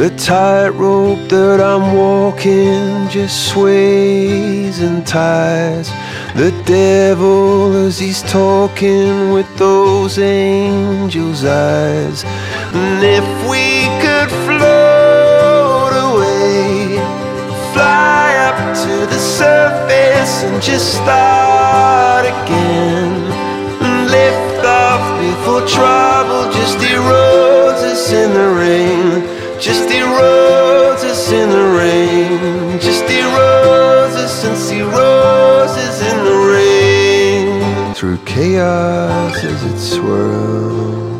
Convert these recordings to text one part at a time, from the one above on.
The tightrope that I'm walking just sways and ties. The devil as he's talking with those angels' eyes. And if we could float away, fly up to the surface and just start again. And lift off before trouble Just erodes us in the rain. Just erodes us and see roses in the rain. Through chaos as it swirls.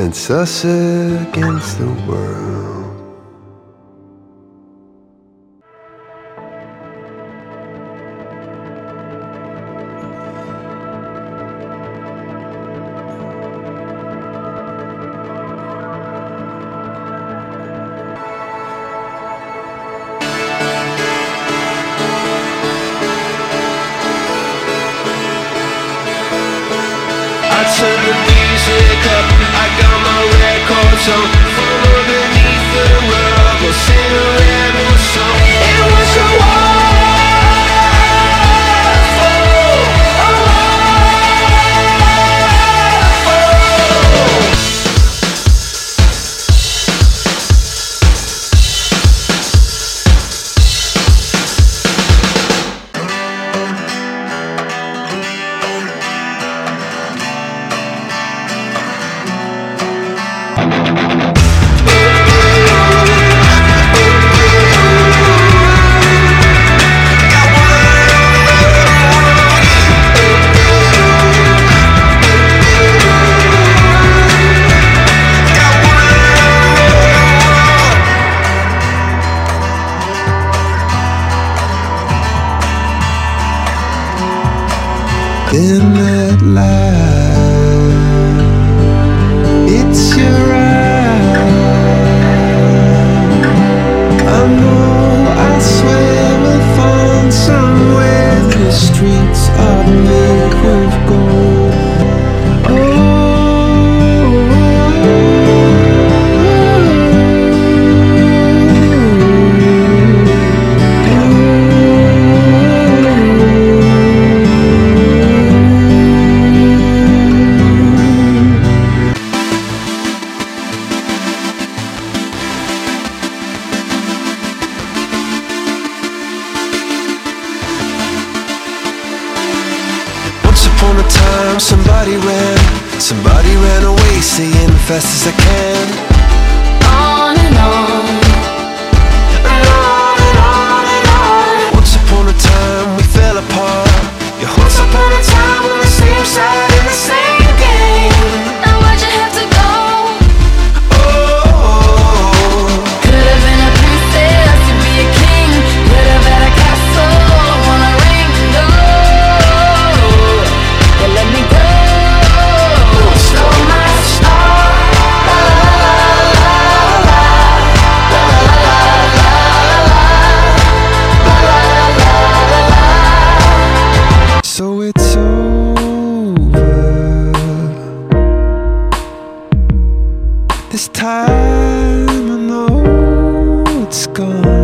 And us against the world. Turn the music up, I got my records on In that light, time, somebody ran, somebody ran away, saying "As fast as I can. On and on, This time I know it's gone.